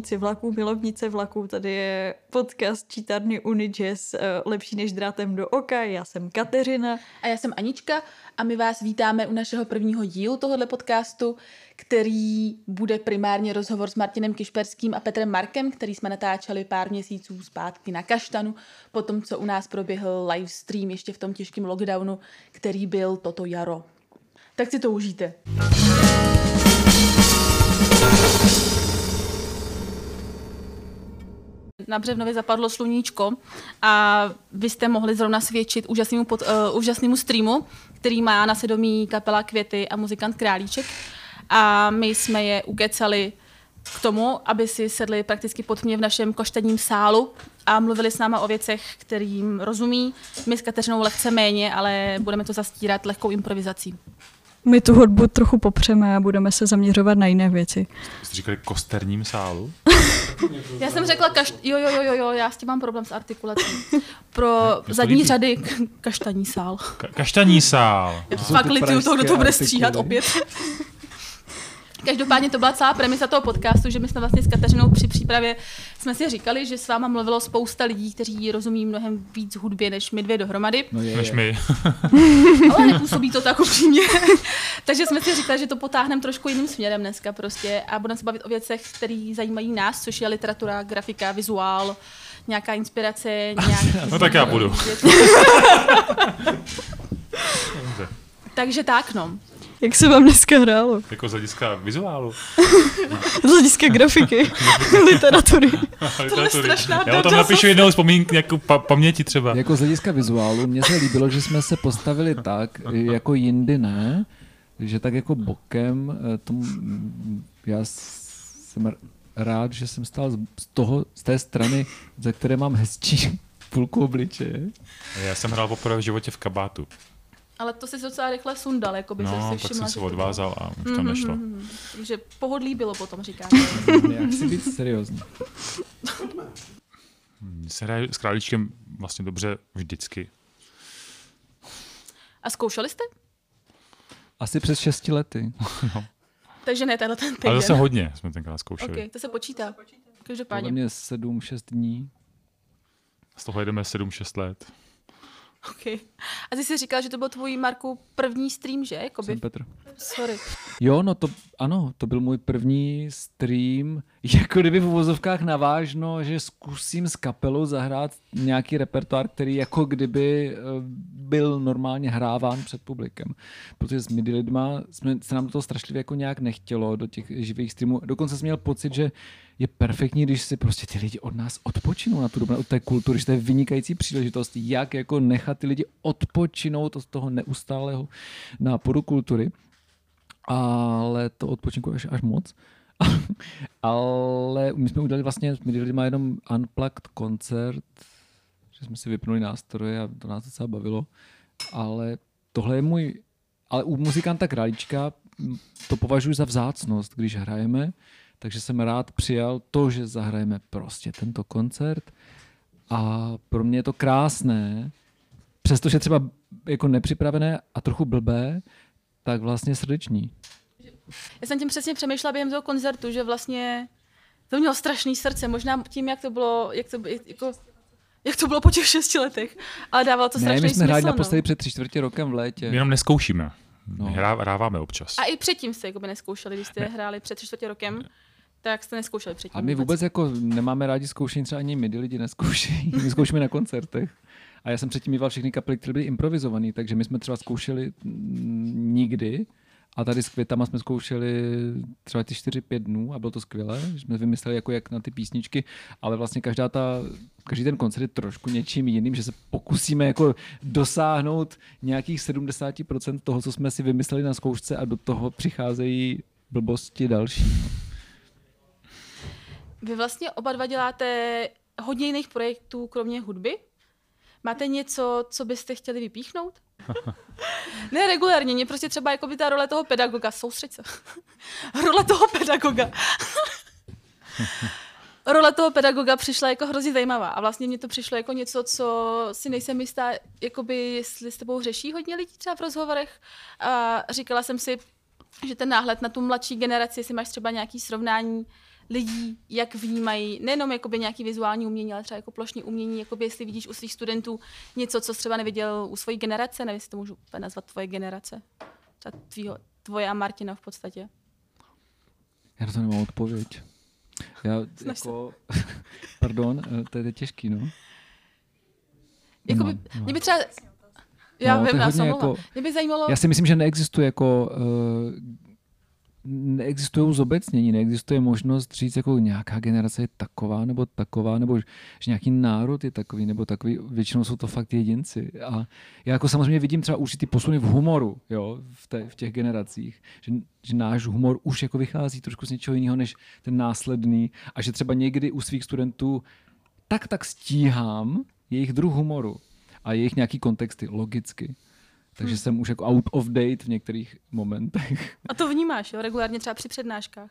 milovníci vlaků, milovnice vlaků, tady je podcast čítárny Unijazz, eh, lepší než drátem do oka. Já jsem Kateřina. A já jsem Anička a my vás vítáme u našeho prvního dílu tohoto podcastu, který bude primárně rozhovor s Martinem Kišperským a Petrem Markem, který jsme natáčeli pár měsíců zpátky na Kaštanu, po tom, co u nás proběhl live stream ještě v tom těžkém lockdownu, který byl toto jaro. Tak si to užijte. Na Břevnově zapadlo sluníčko a vy jste mohli zrovna svědčit úžasnému, pod, uh, úžasnému streamu, který má na sedomí kapela Květy a muzikant Králíček. A my jsme je ukecali k tomu, aby si sedli prakticky pod mě v našem koštením sálu a mluvili s náma o věcech, kterým rozumí. My s Kateřinou lehce méně, ale budeme to zastírat lehkou improvizací. My tu hudbu trochu popřeme a budeme se zaměřovat na jiné věci. Jste říkali kosterním sálu? já jsem řekla, kašt... jo, jo, jo, jo, já s tím mám problém s artikulací. Pro ne, zadní líbí. řady kaštaní sál. Ka- kaštaní sál. Já fakt lituju toho, kdo to bude stříhat opět. Každopádně to byla celá premisa toho podcastu, že my jsme vlastně s Kateřinou při přípravě jsme si říkali, že s váma mluvilo spousta lidí, kteří rozumí mnohem víc hudbě než my dvě dohromady. No je, než my. Ale nepůsobí to tak upřímně. Takže jsme si říkali, že to potáhneme trošku jiným směrem dneska prostě a budeme se bavit o věcech, které zajímají nás, což je literatura, grafika, vizuál, nějaká inspirace, nějaký... no tak já budu. Takže tak, no. Jak se vám dneska hrálo? Jako z hlediska vizuálu. z hlediska grafiky, literatury. to je strašná Já tam napíšu jednou vzpomínku jako pa- paměti třeba. Jako z hlediska vizuálu, mně se líbilo, že jsme se postavili tak, jako jindy ne, že tak jako bokem, eh, tomu, já jsem rád, že jsem stál z toho, z té strany, ze které mám hezčí půlku obličeje. Já jsem hrál poprvé v životě v kabátu. Ale to si docela rychle sundal, jako by no, se všimla, tak jsem se odvázal a už to nešlo. Mm-hmm. Takže pohodlí bylo potom, říkáte. Já chci být seriózní. se hraje s králíčkem vlastně dobře vždycky. A zkoušeli jste? Asi přes šesti lety. no. Takže ne tenhle ten týden. Ale zase hodně jsme tenkrát zkoušeli. Okay, to se počítá. Každopádně. Podle mě 7-6 dní. Z toho jedeme 7-6 let. Okay. A ty jsi říkal, že to byl tvůj, Marku, první stream, že? Jakoby... Jsem Petr. Sorry. Jo, no to, ano, to byl můj první stream, jako kdyby v uvozovkách navážno, že zkusím s kapelou zahrát nějaký repertoár, který jako kdyby eh, byl normálně hráván před publikem. Protože s midi lidma jsme, se nám to strašlivě jako nějak nechtělo do těch živých streamů. Dokonce jsem měl pocit, že je perfektní, když si prostě ty lidi od nás odpočinou na tu dobu, od té kultury, že to je vynikající příležitost, jak jako nechat ty lidi odpočinout od toho neustálého náporu kultury. Ale to odpočinku až, až moc. ale my jsme udělali vlastně s lidmi jenom unplugged koncert, že jsme si vypnuli nástroje a to nás docela bavilo. Ale tohle je můj, ale u muzikanta Králíčka to považuji za vzácnost, když hrajeme, takže jsem rád přijal to, že zahrajeme prostě tento koncert a pro mě je to krásné, přestože třeba jako nepřipravené a trochu blbé, tak vlastně srdeční. Já jsem tím přesně přemýšlela během toho koncertu, že vlastně to mělo strašný srdce, možná tím, jak to bylo, jak to, jako, jak to bylo po těch šesti letech, ale dávalo to strašný Ne, my jsme hráli no. naposledy před tři čtvrtě rokem v létě. My jenom neskoušíme. No. hráváme občas. A i předtím jste jako by neskoušeli, když jste ne. hráli před tři čtvrtě rokem. Ne tak jste neskoušeli předtím. A my vůbec, vůbec jako nemáme rádi zkoušení, třeba ani my lidi neskoušejí. My zkoušíme na koncertech. A já jsem předtím mýval všechny kapely, které byly improvizované, takže my jsme třeba zkoušeli nikdy, a tady s květama jsme zkoušeli třeba ty 4-5 dnů a bylo to skvělé, že jsme vymysleli jako jak na ty písničky, ale vlastně každá ta, každý ten koncert je trošku něčím jiným, že se pokusíme jako dosáhnout nějakých 70% toho, co jsme si vymysleli na zkoušce a do toho přicházejí blbosti další. Vy vlastně oba dva děláte hodně jiných projektů, kromě hudby. Máte něco, co byste chtěli vypíchnout? ne regulárně, mě prostě třeba jako by ta role toho pedagoga, soustřeď se. role toho pedagoga. role toho pedagoga přišla jako hrozně zajímavá a vlastně mě to přišlo jako něco, co si nejsem jistá, jakoby jestli s tebou řeší hodně lidí třeba v rozhovorech a říkala jsem si, že ten náhled na tu mladší generaci, jestli máš třeba nějaký srovnání lidí, jak vnímají nejenom jakoby nějaký vizuální umění, ale třeba jako plošní umění, jakoby jestli vidíš u svých studentů něco, co třeba neviděl u svojí generace, nevím, jestli to můžu nazvat tvoje generace. Třeba tvýho, tvoje a Martina v podstatě. Já na to nemám odpověď. Já Snaž se. jako, pardon, eh, to je těžký, no. Jakoby, Nemám, nemám. mě by třeba... Já No, vím, já jsem jako- jako... Mě by zajímalo... Já si myslím, že neexistuje jako uh, neexistují zobecnění, neexistuje možnost říct, jako nějaká generace je taková nebo taková, nebo že nějaký národ je takový nebo takový. Většinou jsou to fakt jedinci. A já jako samozřejmě vidím třeba určitý posuny v humoru jo, v, té, v těch generacích, že, že náš humor už jako vychází trošku z něčeho jiného než ten následný a že třeba někdy u svých studentů tak tak stíhám jejich druh humoru a jejich nějaký kontexty, logicky. Takže jsem už jako out of date v některých momentech. A to vnímáš, jo? Regulárně třeba při přednáškách.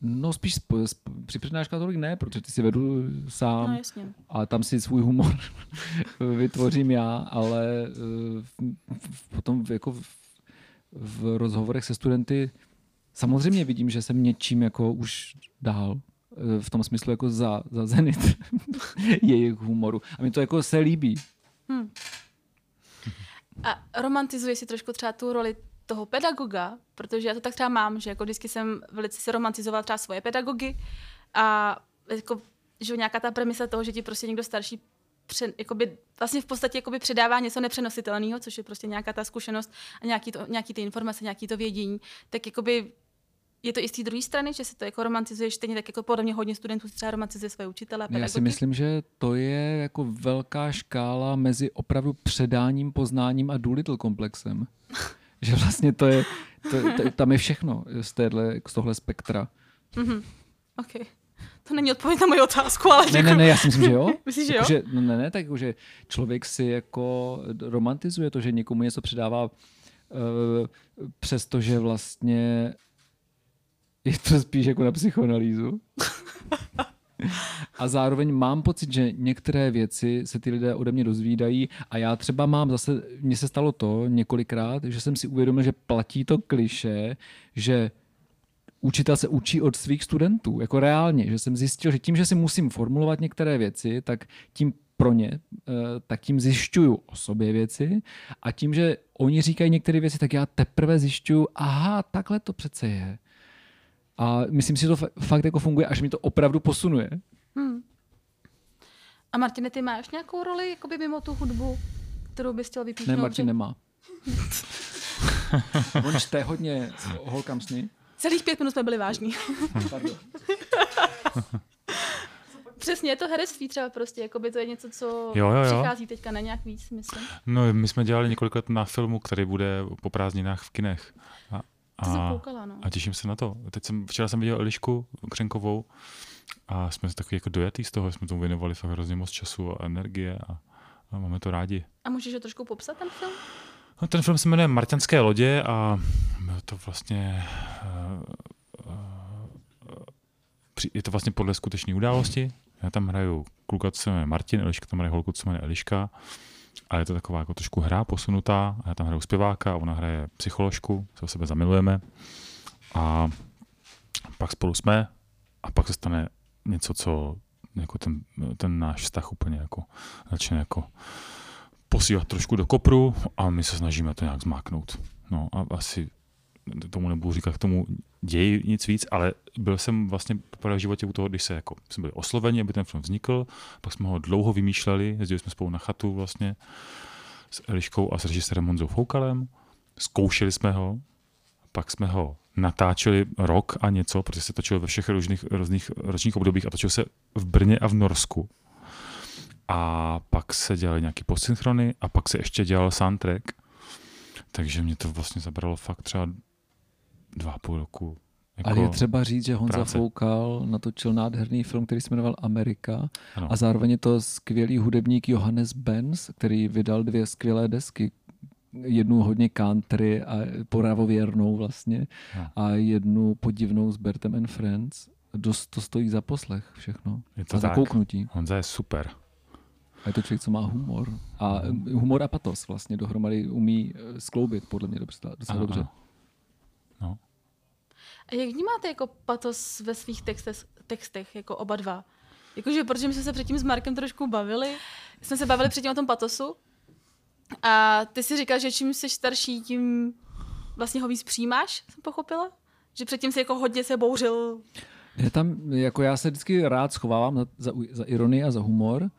No spíš sp, sp, při přednáškách tolik ne, protože ty si vedu sám No jasně. a tam si svůj humor vytvořím já, ale eh, v, v, potom v, jako v, v rozhovorech se studenty samozřejmě vidím, že jsem něčím jako už dál eh, v tom smyslu jako za, za zenit jejich humoru. A mi to jako se líbí. A romantizuje si trošku třeba tu roli toho pedagoga, protože já to tak třeba mám, že jako vždycky jsem velice se romantizovala třeba svoje pedagogy a jako, že nějaká ta premisa toho, že ti prostě někdo starší pře, jakoby, vlastně v podstatě jakoby předává něco nepřenositelného, což je prostě nějaká ta zkušenost a nějaký, to, nějaký ty informace, nějaký to vědění, tak jakoby je to i z té druhé strany, že si to jako romantizuješ, stejně tak jako podle mě hodně studentů si třeba romantizuje své učitele pedagogy. Já si myslím, že to je jako velká škála mezi opravdu předáním, poznáním a Doolittle komplexem. že vlastně to je, to, to, tam je všechno z, téhle, z tohle spektra. OK. To není odpověď na moji otázku, ale Ne, děkuji. ne, ne, já si myslím, že jo. Myslíš, že jo? Jakože, no ne, ne, tak že člověk si jako romantizuje to, že někomu něco předává, uh, přestože vlastně je to spíš jako na psychoanalýzu. A zároveň mám pocit, že některé věci se ty lidé ode mě dozvídají a já třeba mám zase, mně se stalo to několikrát, že jsem si uvědomil, že platí to kliše, že učitel se učí od svých studentů, jako reálně, že jsem zjistil, že tím, že si musím formulovat některé věci, tak tím pro ně, eh, tak tím zjišťuju o sobě věci a tím, že oni říkají některé věci, tak já teprve zjišťuju, aha, takhle to přece je. A myslím si, že to fa- fakt jako funguje, až mi to opravdu posunuje. A Martine, ty máš nějakou roli jakoby mimo tu hudbu, kterou bys chtěl Ne, vypíchnout? Martin že- nemá. On čte hodně holkám sny. Celých pět minut jsme byli vážní. Přesně, je to herectví třeba prostě, jakoby to je něco, co Jo, jo, jo. přichází teďka na nějak víc, myslím. No, my jsme dělali několik let na filmu, který bude po prázdninách v kinech. A, To jsem a, koukala, no. a těším se na to. Teď jsem, včera jsem viděl Elišku Křenkovou a jsme takový jako dojatý z toho, jsme tomu věnovali fakt hrozně moc času a energie a, a máme to rádi. A můžeš ho trošku popsat, ten film? No, ten film se jmenuje Marťanské lodě a bylo to vlastně uh, uh, při- je to vlastně podle skutečné události. Já tam hraju kluka, co se jmenuje Martin, Eliška tam hraje holku, co se jmenuje Eliška. A je to taková jako trošku hra posunutá. A já tam hraju zpěváka ona hraje psycholožku, se o sebe zamilujeme. A pak spolu jsme a pak se stane něco, co jako ten, ten náš vztah úplně jako začne jako posílat trošku do kopru a my se snažíme to nějak zmáknout. No a asi tomu nebudu říkat k tomu ději nic víc, ale byl jsem vlastně v životě u toho, když se jako, jsme byli osloveni, aby ten film vznikl, pak jsme ho dlouho vymýšleli, jezdili jsme spolu na chatu vlastně s Eliškou a s režisérem Monzou Foukalem, zkoušeli jsme ho, pak jsme ho natáčeli rok a něco, protože se točil ve všech různých, různých ročních obdobích a točil se v Brně a v Norsku. A pak se dělaly nějaký postsynchrony a pak se ještě dělal soundtrack. Takže mě to vlastně zabralo fakt třeba dva a půl roku. Jako, Ale je třeba říct, že Honza práce. Foukal natočil nádherný film, který se jmenoval Amerika ano. a zároveň je to skvělý hudebník Johannes Benz, který vydal dvě skvělé desky. Jednu hodně country a poravověrnou vlastně No. a jednu podivnou s Bertem and Friends. Dost to stojí za poslech všechno. Je to a za tak. kouknutí. Honza je super. A je to člověk, co má humor. A mm, humor a patos vlastně dohromady umí eh, skloubit podle mě dobře, docela Ano, dobře. ano. A jak vnímáte jako patos ve svých textech, textech jako oba dva? Jakože, protože my jsme se předtím s Markem trošku bavili, jsme se bavili předtím o tom patosu a ty si říkal, že čím jsi starší, tím vlastně ho víc přijímáš, jsem pochopila? Že předtím si jako hodně se bouřil. Je tam, jako já se vždycky rád schovávám za, za, za ironii a za humor,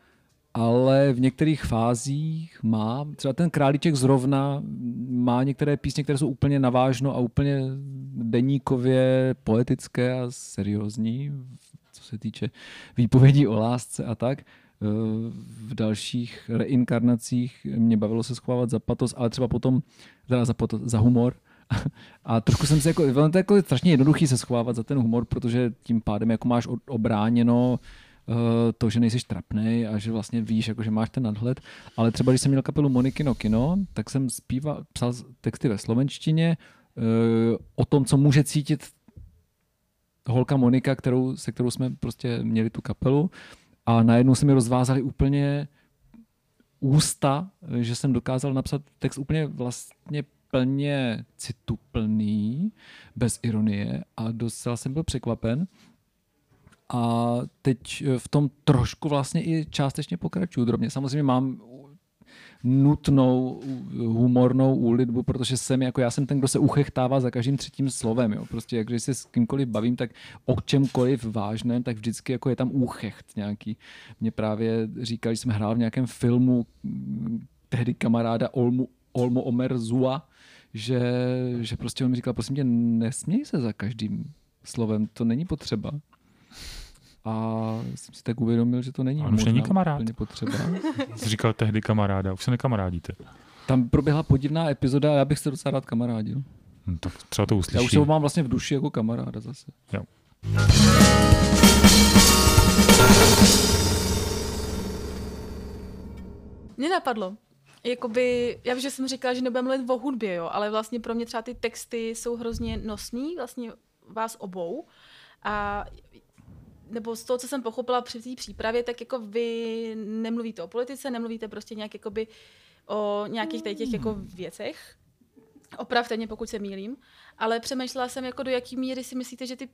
ale v některých fázích má, třeba ten Králíček zrovna má některé písně, které jsou úplně navážno a úplně deníkově poetické a seriózní, co se týče výpovědí o lásce a tak. V dalších reinkarnacích mě bavilo se schovávat za patos, ale třeba potom teda za, patos, za humor, a trošku jsem si jako, to je jako strašně jednoduchý se schovávat za ten humor, protože tím pádem jako máš obráněno to, že nejsi trapný a že vlastně víš, jako, že máš ten nadhled. Ale třeba když jsem měl kapelu Moniky no Kino, tak jsem zpíval, psal texty ve slovenštině uh, o tom, co může cítit holka Monika, kterou, se kterou jsme prostě měli tu kapelu. A najednou se mi rozvázali úplně ústa, že jsem dokázal napsat text úplně vlastně plně cituplný, bez ironie a docela jsem byl překvapen. A teď v tom trošku vlastně i částečně pokračuju drobně. Samozřejmě mám nutnou humornou úlitbu, protože jsem jako já jsem ten, kdo se uchechtává za každým třetím slovem. Jo. Prostě jak když se s kýmkoliv bavím, tak o čemkoliv vážném, tak vždycky jako je tam úchecht nějaký. Mě právě říkali, že jsme hráli v nějakém filmu tehdy kamaráda Olmu, Olmo Omer Zua, že, že prostě on mi říkal, prosím tě, nesměj se za každým slovem, to není potřeba. A jsem si tak uvědomil, že to není On už není kamarád. potřeba. Jsi říkal tehdy kamaráda, už se nekamarádíte. Tam proběhla podivná epizoda a já bych se docela rád kamarádil. Hm, tak třeba to uslyší. Já už ho mám vlastně v duši jako kamaráda zase. Jo. Mě napadlo, jakoby, já vím, že jsem říkala, že nebudeme mluvit o hudbě, jo, ale vlastně pro mě třeba ty texty jsou hrozně nosní, vlastně vás obou. A nebo z toho, co jsem pochopila při té přípravě, tak jako vy nemluvíte o politice, nemluvíte prostě nějak jakoby o nějakých těch jako věcech. Opravte mě, pokud se mýlím. Ale přemýšlela jsem, jako do jaký míry si myslíte, že ty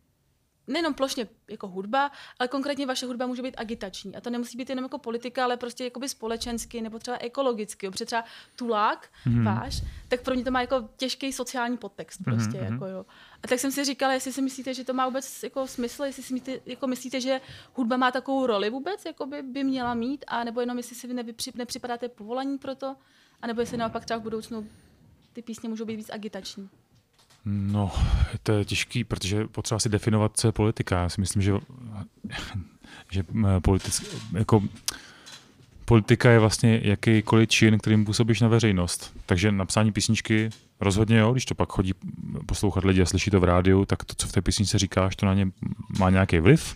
nejenom plošně jako hudba, ale konkrétně vaše hudba může být agitační. A to nemusí být jenom jako politika, ale prostě jakoby společensky nebo třeba ekologicky. Protože třeba tulák mm-hmm. váš, tak pro mě to má jako těžký sociální podtext prostě. Mm-hmm. Jako jo. A tak jsem si říkala, jestli si myslíte, že to má vůbec jako smysl, jestli si myslíte, jako myslíte, že hudba má takovou roli vůbec, jako by, by měla mít, a nebo jenom jestli si vy nevypři, nepřipadáte povolení pro to, a nebo jestli naopak třeba v budoucnu ty písně můžou být víc agitační. No, to je těžký, protože potřeba si definovat, co je politika. Já si myslím, že, že politic, jako, politika je vlastně jakýkoliv čin, kterým působíš na veřejnost. Takže napsání písničky rozhodně jo, když to pak chodí poslouchat lidi a slyší to v rádiu, tak to, co v té písničce říkáš, to na ně má nějaký vliv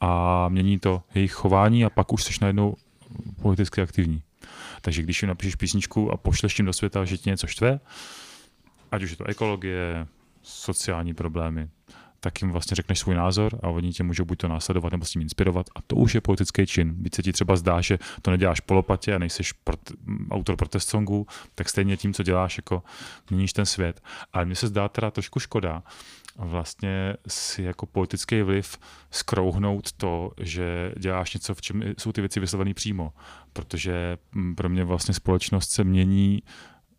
a mění to jejich chování a pak už jsi najednou politicky aktivní. Takže když jim napíšeš písničku a pošleš tím do světa, že ti něco štve, ať už je to ekologie, sociální problémy, tak jim vlastně řekneš svůj názor a oni tě můžou buď to následovat nebo s tím inspirovat. A to už je politický čin. Víc se ti třeba zdá, že to neděláš polopatě a nejseš prote- autor protest songů, tak stejně tím, co děláš, jako měníš ten svět. Ale mně se zdá teda trošku škoda, vlastně si jako politický vliv skrouhnout to, že děláš něco, v čem jsou ty věci vyslovené přímo. Protože pro mě vlastně společnost se mění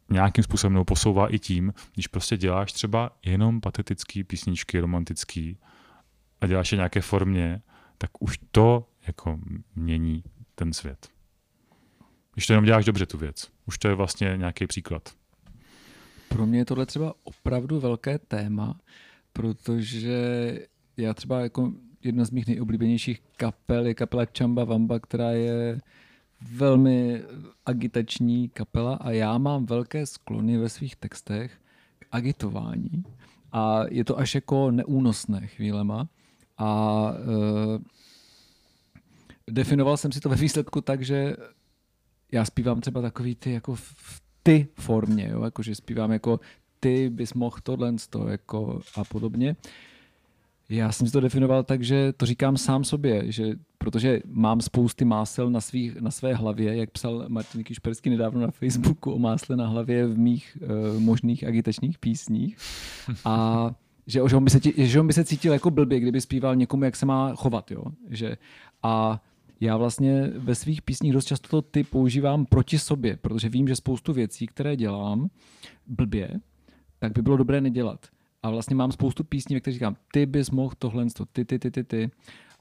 nějakým způsobem posouvá i tím, když prostě děláš třeba jenom patetický písničky, romantický a děláš je nějaké formě, tak už to jako mění ten svět. Když to jenom děláš dobře tu věc. Už to je vlastně nějaký příklad. Pro mě je tohle třeba opravdu velké téma, protože já třeba jako jedna z mých nejoblíbenějších kapel je kapela Chamba Vamba, která je velmi agitační kapela a já mám velké sklony ve svých textech k agitování a je to až jako neúnosné chvílema a uh, definoval jsem si to ve výsledku tak, že já zpívám třeba takový ty jako v ty formě, jo? Jako, že zpívám jako ty bys mohl tohle jako a podobně. Já jsem si to definoval tak, že to říkám sám sobě, že protože mám spousty másel na, svých, na své hlavě, jak psal Martin Kišperský nedávno na Facebooku o másle na hlavě v mých uh, možných agitačních písních. A že, že, on by se, že on by se cítil jako blbě, kdyby zpíval někomu, jak se má chovat, jo. Že, a já vlastně ve svých písních dost často to ty používám proti sobě, protože vím, že spoustu věcí, které dělám blbě, tak by bylo dobré nedělat. A vlastně mám spoustu písní, ve kterých říkám, ty bys mohl tohle, ty, ty, ty, ty, ty.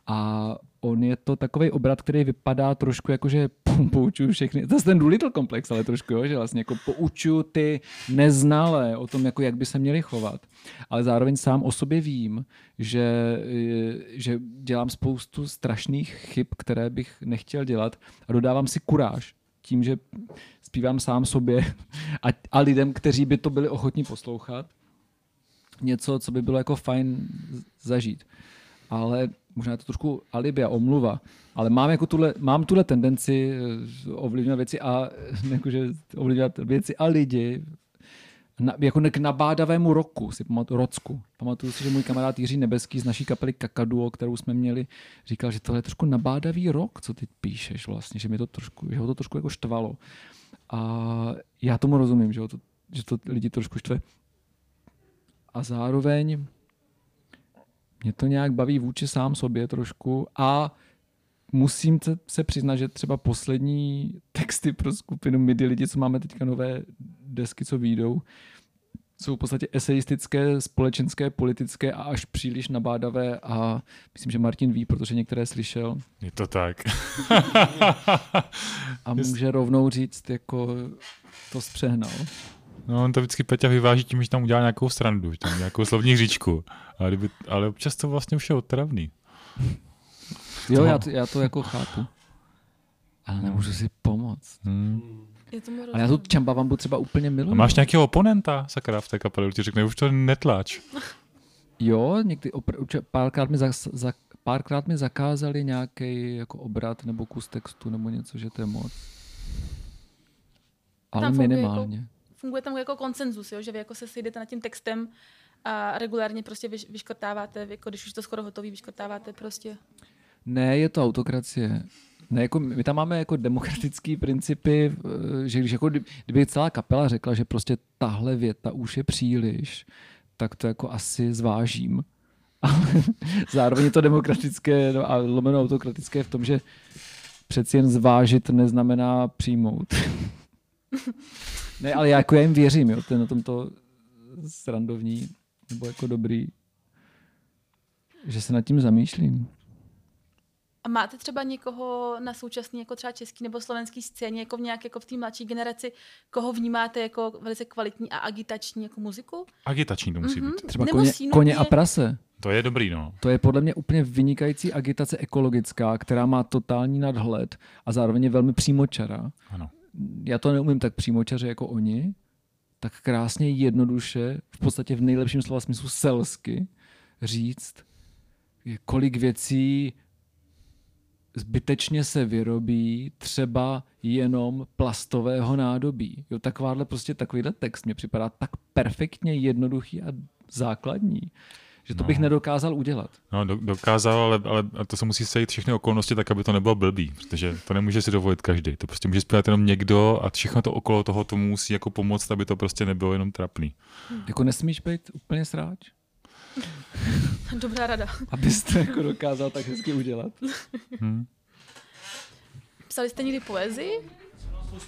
A on je to takový obrat, který vypadá trošku jako, že poučuju všechny, to je ten Doolittle komplex, ale trošku, jo, že vlastně jako poučuju ty neznalé o tom, jako jak by se měli chovat. Ale zároveň sám o sobě vím, že, že dělám spoustu strašných chyb, které bych nechtěl dělat a dodávám si kuráž tím, že zpívám sám sobě a, a lidem, kteří by to byli ochotní poslouchat. Něco, co by bylo jako fajn zažít. Ale možná je to trošku alibi a omluva, ale mám, jako tuhle, mám tuhle tendenci eh, ovlivňovat věci a jakože ovlivňovat věci a lidi na, jako k nabádavému roku, si pamatuju, rocku. Pamatuju si, že můj kamarád Jiří Nebeský z naší kapely Kakaduo, kterou jsme měli, říkal, že tohle je trošku nabádavý rok, co ty píšeš vlastně, že, mi to trošku, že ho to trošku jako štvalo. A já tomu rozumím, že, ho to, že to lidi trošku štve. A zároveň mě to nějak baví vůči sám sobě trošku a musím se přiznat, že třeba poslední texty pro skupinu MIDI lidi, co máme teďka nové desky, co výjdou, jsou v podstatě eseistické, společenské, politické a až příliš nabádavé a myslím, že Martin ví, protože některé slyšel. Je to tak. a může rovnou říct, jako to zpřehnal. No, on to vždycky Peťa vyváží tím, že tam udělá nějakou srandu, tam nějakou slovní hříčku. Ale, kdyby, ale občas to vlastně už je otravný. Jo, já to, já to jako chápu. Ale nemůžu si pomoct. Hmm. Ale já tu Čambavambu třeba úplně miluji. A máš nějakého oponenta, sakra, v té kapele, ti řekne, už to netlač. Jo, někdy opr- párkrát mi, za, za, párkrát mi zakázali nějaký jako obrat nebo kus textu nebo něco, že to je moc. Ale minimálně. Jako, funguje tam jako konsenzus, jo? že vy jako se sejdete nad tím textem a regulárně prostě vyškrtáváte, jako když už to skoro hotový, vyškrtáváte prostě. Ne, je to autokracie. Ne, jako my tam máme jako demokratický principy, že když jako, kdyby celá kapela řekla, že prostě tahle věta už je příliš, tak to jako asi zvážím. Ale zároveň je to demokratické no a lomeno autokratické v tom, že přeci jen zvážit neznamená přijmout. ne, ale já, jako já jim věřím, jo, to je na tomto srandovní nebo jako dobrý, že se nad tím zamýšlím. A máte třeba někoho na současný, jako třeba český nebo slovenský scéně, jako v nějak jako v té mladší generaci, koho vnímáte jako velice kvalitní a agitační jako muziku? Agitační to musí mm-hmm. být. Třeba koně, koně a prase. To je dobrý, no. To je podle mě úplně vynikající agitace ekologická, která má totální nadhled a zároveň je velmi přímočará. Ano. Já to neumím tak přímočaře jako oni, tak krásně jednoduše, v podstatě v nejlepším slova smyslu selsky, říct, kolik věcí zbytečně se vyrobí třeba jenom plastového nádobí. Jo, takováhle prostě takovýhle text mě připadá tak perfektně jednoduchý a základní, že to no. bych nedokázal udělat. No, do, dokázal, ale, ale to se musí sejít všechny okolnosti tak, aby to nebylo blbý, protože to nemůže si dovolit každý. To prostě může zpívat jenom někdo a všechno to okolo toho to musí jako pomoct, aby to prostě nebylo jenom trapný. Hmm. Jako nesmíš být úplně sráč? Dobrá rada. Abyste jako dokázal tak hezky udělat. Hmm. Psali jste někdy poezii?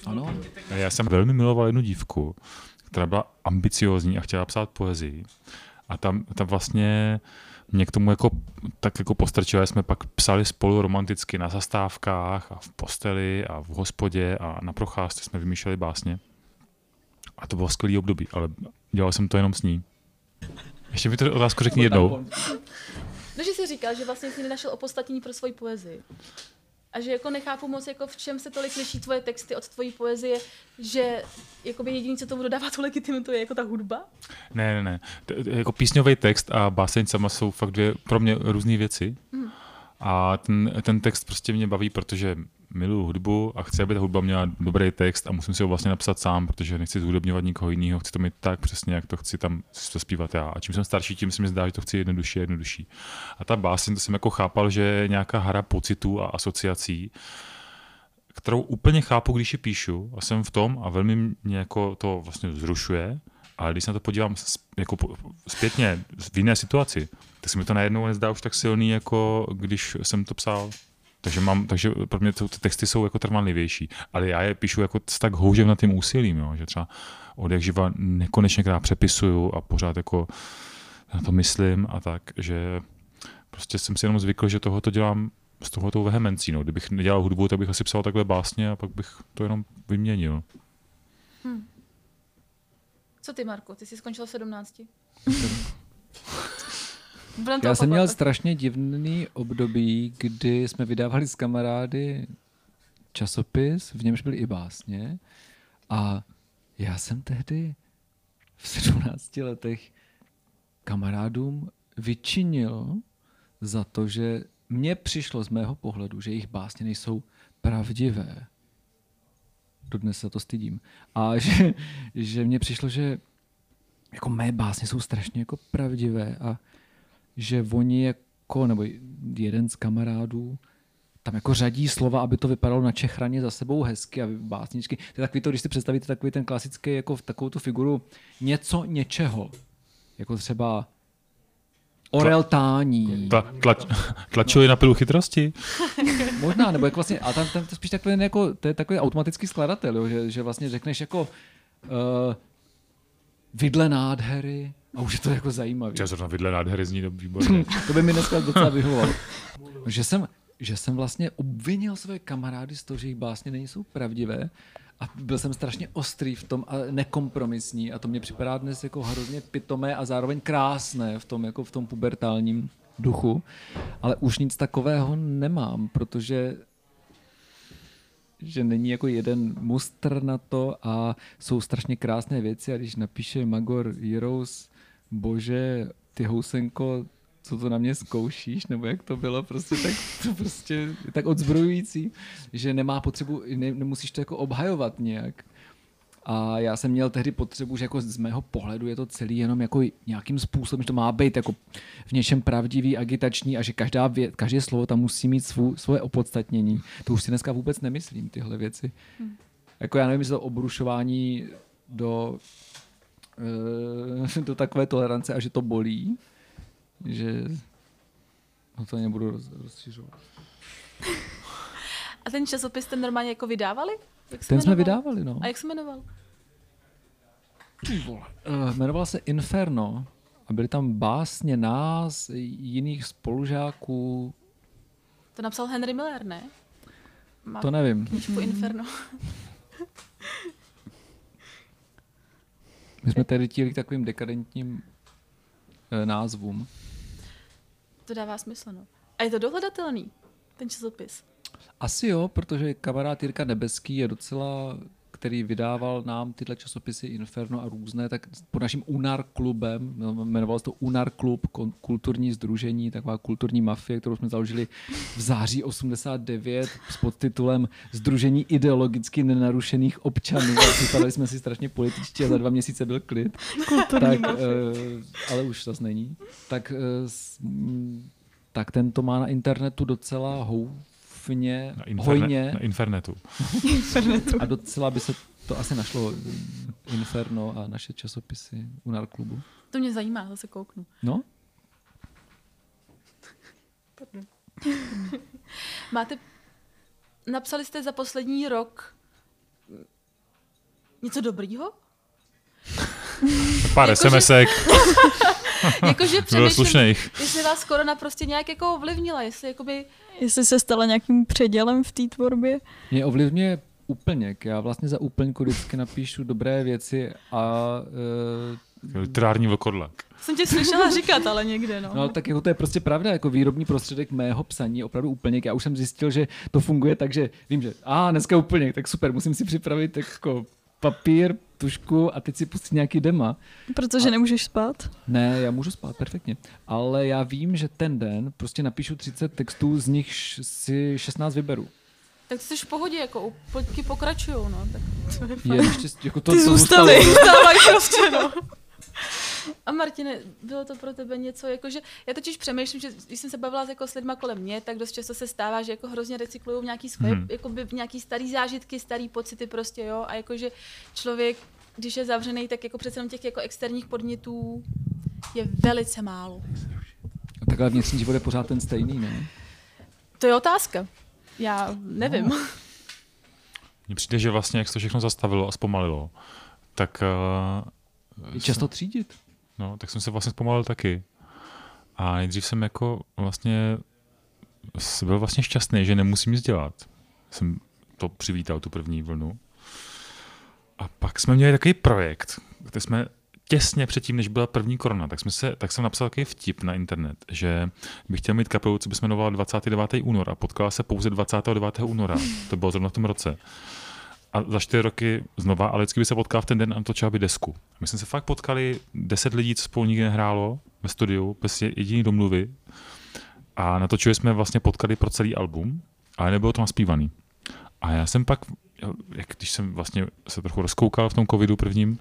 Ano. Já jsem velmi miloval jednu dívku, která byla ambiciozní a chtěla psát poezii. A tam, tam vlastně mě k tomu jako, tak jako postrčila, jsme pak psali spolu romanticky na zastávkách a v posteli a v hospodě a na procházce jsme vymýšleli básně. A to bylo skvělý období, ale dělal jsem to jenom s ní. Ještě mi to otázku řekni jednou. No, že jsi říkal, že vlastně jsi nenašel opodstatnění pro svoji poezii. A že jako nechápu moc, jako v čem se tolik liší tvoje texty od tvojí poezie, že jakoby jediný, co tomu dodává tu legitimitu, je jako ta hudba? Ne, ne, ne. T- jako písňový text a báseň sama jsou fakt dvě pro mě různé věci. Hmm. A ten, ten text prostě mě baví, protože miluju hudbu a chci, aby ta hudba měla dobrý text a musím si ho vlastně napsat sám, protože nechci zhudobňovat nikoho jiného, chci to mít tak přesně, jak to chci tam zpívat já. A čím jsem starší, tím se mi zdá, že to chci jednodušší a jednodušší. A ta báseň, to jsem jako chápal, že je nějaká hra pocitů a asociací, kterou úplně chápu, když ji píšu a jsem v tom a velmi mě jako to vlastně vzrušuje, Ale když se na to podívám jako zpětně v jiné situaci, tak se mi to najednou nezdá už tak silný, jako když jsem to psal. Takže, mám, takže pro mě ty texty jsou jako trvanlivější. Ale já je píšu jako s tak houževnatým úsilím, jo, že třeba od jak živa nekonečně přepisuju a pořád jako na to myslím a tak, že prostě jsem si jenom zvykl, že tohoto dělám s tohoto vehemencí. No. Kdybych nedělal hudbu, tak bych asi psal takhle básně a pak bych to jenom vyměnil. Co ty, Marku? Ty jsi skončil v 17. Budem Já jsem měl strašně divný období, kdy jsme vydávali s kamarády časopis, v němž byly i básně. A já jsem tehdy v 17 letech kamarádům vyčinil za to, že mně přišlo z mého pohledu, že jejich básně nejsou pravdivé. Dodnes se to stydím. A že, že mně přišlo, že jako mé básně jsou strašně jako pravdivé a že oni jako, nebo jeden z kamarádů, tam jako řadí slova, aby to vypadalo na Čechraně za sebou hezky a básničky. To je takový to, když si představíte takový ten klasický, jako v takovou tu figuru něco něčeho. Jako třeba Orel Tání. Tla, tlač, tlačili na pilu chytrosti? Možná, nebo jako vlastně, a tam, tam to spíš takový, jako, to je takový automatický skladatel, jo, že, že vlastně řekneš jako uh, vidle nádhery a už je to jako zajímavý. Já zrovna vidle nádhery zní výborně. to by mi dneska docela vyhovovalo. Že jsem, že jsem vlastně obvinil své kamarády z toho, že jejich básně nejsou pravdivé a byl jsem strašně ostrý v tom a nekompromisní a to mě připadá dnes jako hrozně pitomé a zároveň krásné v tom, jako v tom pubertálním duchu. Ale už nic takového nemám, protože že není jako jeden mustr na to a jsou strašně krásné věci a když napíše Magor Heroes, bože, ty housenko, co to na mě zkoušíš, nebo jak to bylo, prostě tak, to prostě tak odzbrojující, že nemá potřebu, ne, nemusíš to jako obhajovat nějak. A já jsem měl tehdy potřebu, že jako z mého pohledu je to celý jenom jako nějakým způsobem, že to má být jako v něčem pravdivý, agitační a že každá vě, každé slovo tam musí mít svů, svoje opodstatnění. To už si dneska vůbec nemyslím, tyhle věci. Hmm. Jako já nevím, jestli to obrušování do, do takové tolerance a že to bolí, že no to nebudu roz, rozšiřovat. A ten časopis ten normálně jako vydávali? Jak Ten jsme vydávali, no. A jak se jmenoval? Uh, jmenoval se Inferno a byly tam básně nás, jiných spolužáků, To napsal Henry Miller, ne? Má to nevím. knížku Inferno. My jsme tady tíli k takovým dekadentním eh, názvům. To dává smysl, no. A je to dohledatelný, ten časopis. Asi jo, protože kamarád Jirka Nebeský je docela, který vydával nám tyhle časopisy Inferno a různé, tak pod naším Unar klubem, no, jmenoval se to Unar klub, kulturní združení, taková kulturní mafie, kterou jsme založili v září 89 s podtitulem Združení ideologicky nenarušených občanů. A připadali jsme si strašně političtí a za dva měsíce byl klid. tak, eh, ale už zase není. Tak, eh, tak ten to má na internetu docela houfně, Na, inferne, hojně na Infernetu. a docela by se to asi našlo mm, Inferno a naše časopisy Unar klubu. To mě zajímá, zase kouknu. No, Máte, napsali jste za poslední rok něco dobrýho? Pár Jakože- SMSek, Jakože přemýšlím, jestli vás korona prostě nějak jako ovlivnila, jestli jakoby, Jestli se stala nějakým předělem v té tvorbě. mě ovlivňuje úplněk. Já vlastně za úplňku vždycky napíšu dobré věci a uh, Literární vlkodlak. jsem tě slyšela říkat, ale někde, no. No, tak jako to je prostě pravda, jako výrobní prostředek mého psaní je opravdu úplněk. Já už jsem zjistil, že to funguje tak, že vím, že a dneska úplněk, tak super, musím si připravit jako papír, tušku a teď si pustit nějaký dema. Protože nemůžeš spát. Ne, já můžu spát perfektně, ale já vím, že ten den prostě napíšu 30 textů, z nich si 16 vyberu. Tak to jsi v pohodě, jako úplňky pokračujou, no. Tak to je Je ještě, jako to, Ty co zůstaly. zůstalo. Zůstávají prostě, no. A Martine, bylo to pro tebe něco, jakože, já totiž přemýšlím, že když jsem se bavila jako s lidma kolem mě, tak dost často se stává, že jako hrozně recyklují nějaký svoje, Hmm. hmm. jakoby nějaký starý zážitky, starý pocity prostě, jo, a jakože člověk když je zavřený, tak jako přece jenom těch jako externích podnětů je velice málo. A takhle vnitřní život je pořád ten stejný, ne? To je otázka. Já nevím. No. Mně přijde, že vlastně jak se to všechno zastavilo a zpomalilo, tak... Uh, je často třídit. No, tak jsem se vlastně zpomalil taky. A nejdřív jsem jako vlastně byl vlastně šťastný, že nemusím nic dělat. Jsem to přivítal, tu první vlnu. A pak jsme měli takový projekt, kde jsme těsně předtím, než byla první korona, tak, jsme se, tak jsem napsal takový vtip na internet, že bych chtěl mít kapelu, co by se jmenovala 29. únor a potkala se pouze 29. února. To bylo zrovna v tom roce. A za čtyři roky znova a vždycky by se potkal v ten den a točila by desku. My jsme se fakt potkali, deset lidí, co spolu nikdy nehrálo ve studiu, bez jediný domluvy. A natočili jsme vlastně potkali pro celý album, ale nebylo to naspívaný. A já jsem pak, jak když jsem vlastně se trochu rozkoukal v tom covidu prvním,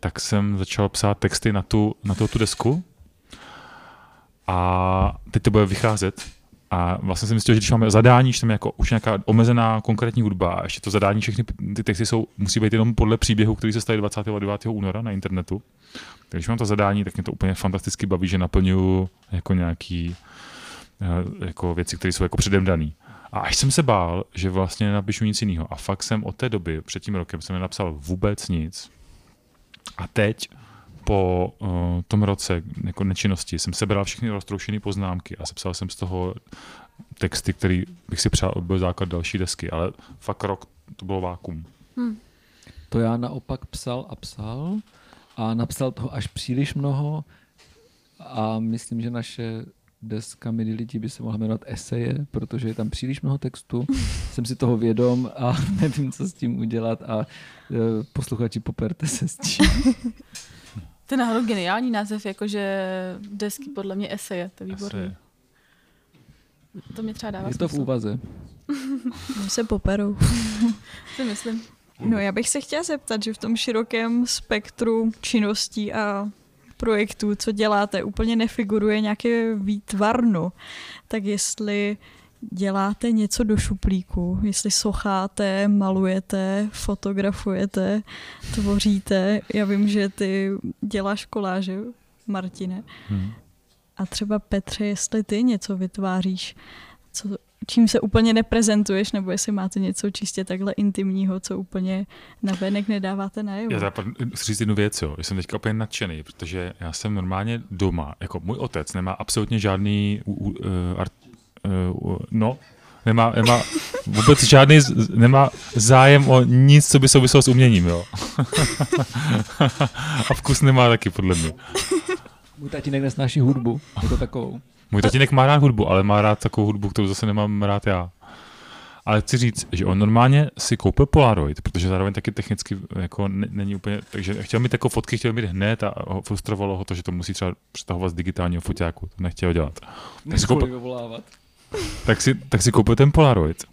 tak jsem začal psát texty na tu, na tu, tu desku a teď to bude vycházet a vlastně jsem zjistil, že když máme zadání, že tam je jako už nějaká omezená konkrétní hudba a ještě to zadání, všechny ty texty jsou, musí být jenom podle příběhu, který se staví 29. února na internetu. Takže když mám to zadání, tak mě to úplně fantasticky baví, že naplňuju jako nějaký eh, jako věci, které jsou jako předem daný. A až jsem se bál, že vlastně nenapíšu nic jiného. A fakt jsem od té doby, před tím rokem, jsem nenapsal vůbec nic. A teď, po uh, tom roce jako nečinnosti, jsem sebral všechny roztroušené poznámky a sepsal jsem z toho texty, který bych si přál, byl základ další desky, ale fakt rok to bylo vákum. Hmm. To já naopak psal a psal a napsal toho až příliš mnoho a myslím, že naše deska Milí lidi by se mohla jmenovat eseje, protože je tam příliš mnoho textu. Jsem si toho vědom a nevím, co s tím udělat a e, posluchači poperte se s tím. To je náhodou geniální název, jakože desky podle mě eseje, to je výborné. To mě třeba dává Je to v úvaze. se poperou. si myslím. No já bych se chtěla zeptat, že v tom širokém spektru činností a projektů, co děláte, úplně nefiguruje nějaké výtvarno. Tak jestli děláte něco do šuplíku, jestli socháte, malujete, fotografujete, tvoříte. Já vím, že ty děláš koláže, Martine. Hmm. A třeba Petře, jestli ty něco vytváříš, co, čím se úplně neprezentuješ, nebo jestli máte něco čistě takhle intimního, co úplně na venek nedáváte najevo. Já chci říct jednu věc, jo. jsem teďka úplně nadšený, protože já jsem normálně doma, jako můj otec nemá absolutně žádný uh, uh, art, uh, no, nemá, nemá vůbec žádný, nemá zájem o nic, co by souviselo s uměním, jo. A vkus nemá taky, podle mě. Můj tatínek nesnáší hudbu, jako takovou. Můj tatínek má rád hudbu, ale má rád takovou hudbu, kterou zase nemám rád já. Ale chci říct, že on normálně si koupil Polaroid, protože zároveň taky technicky jako není úplně, takže chtěl mít jako fotky, chtěl mít hned a frustrovalo ho to, že to musí třeba přetahovat z digitálního foťáku, to nechtěl dělat. Tak si, koupil, tak, si, tak si koupil ten Polaroid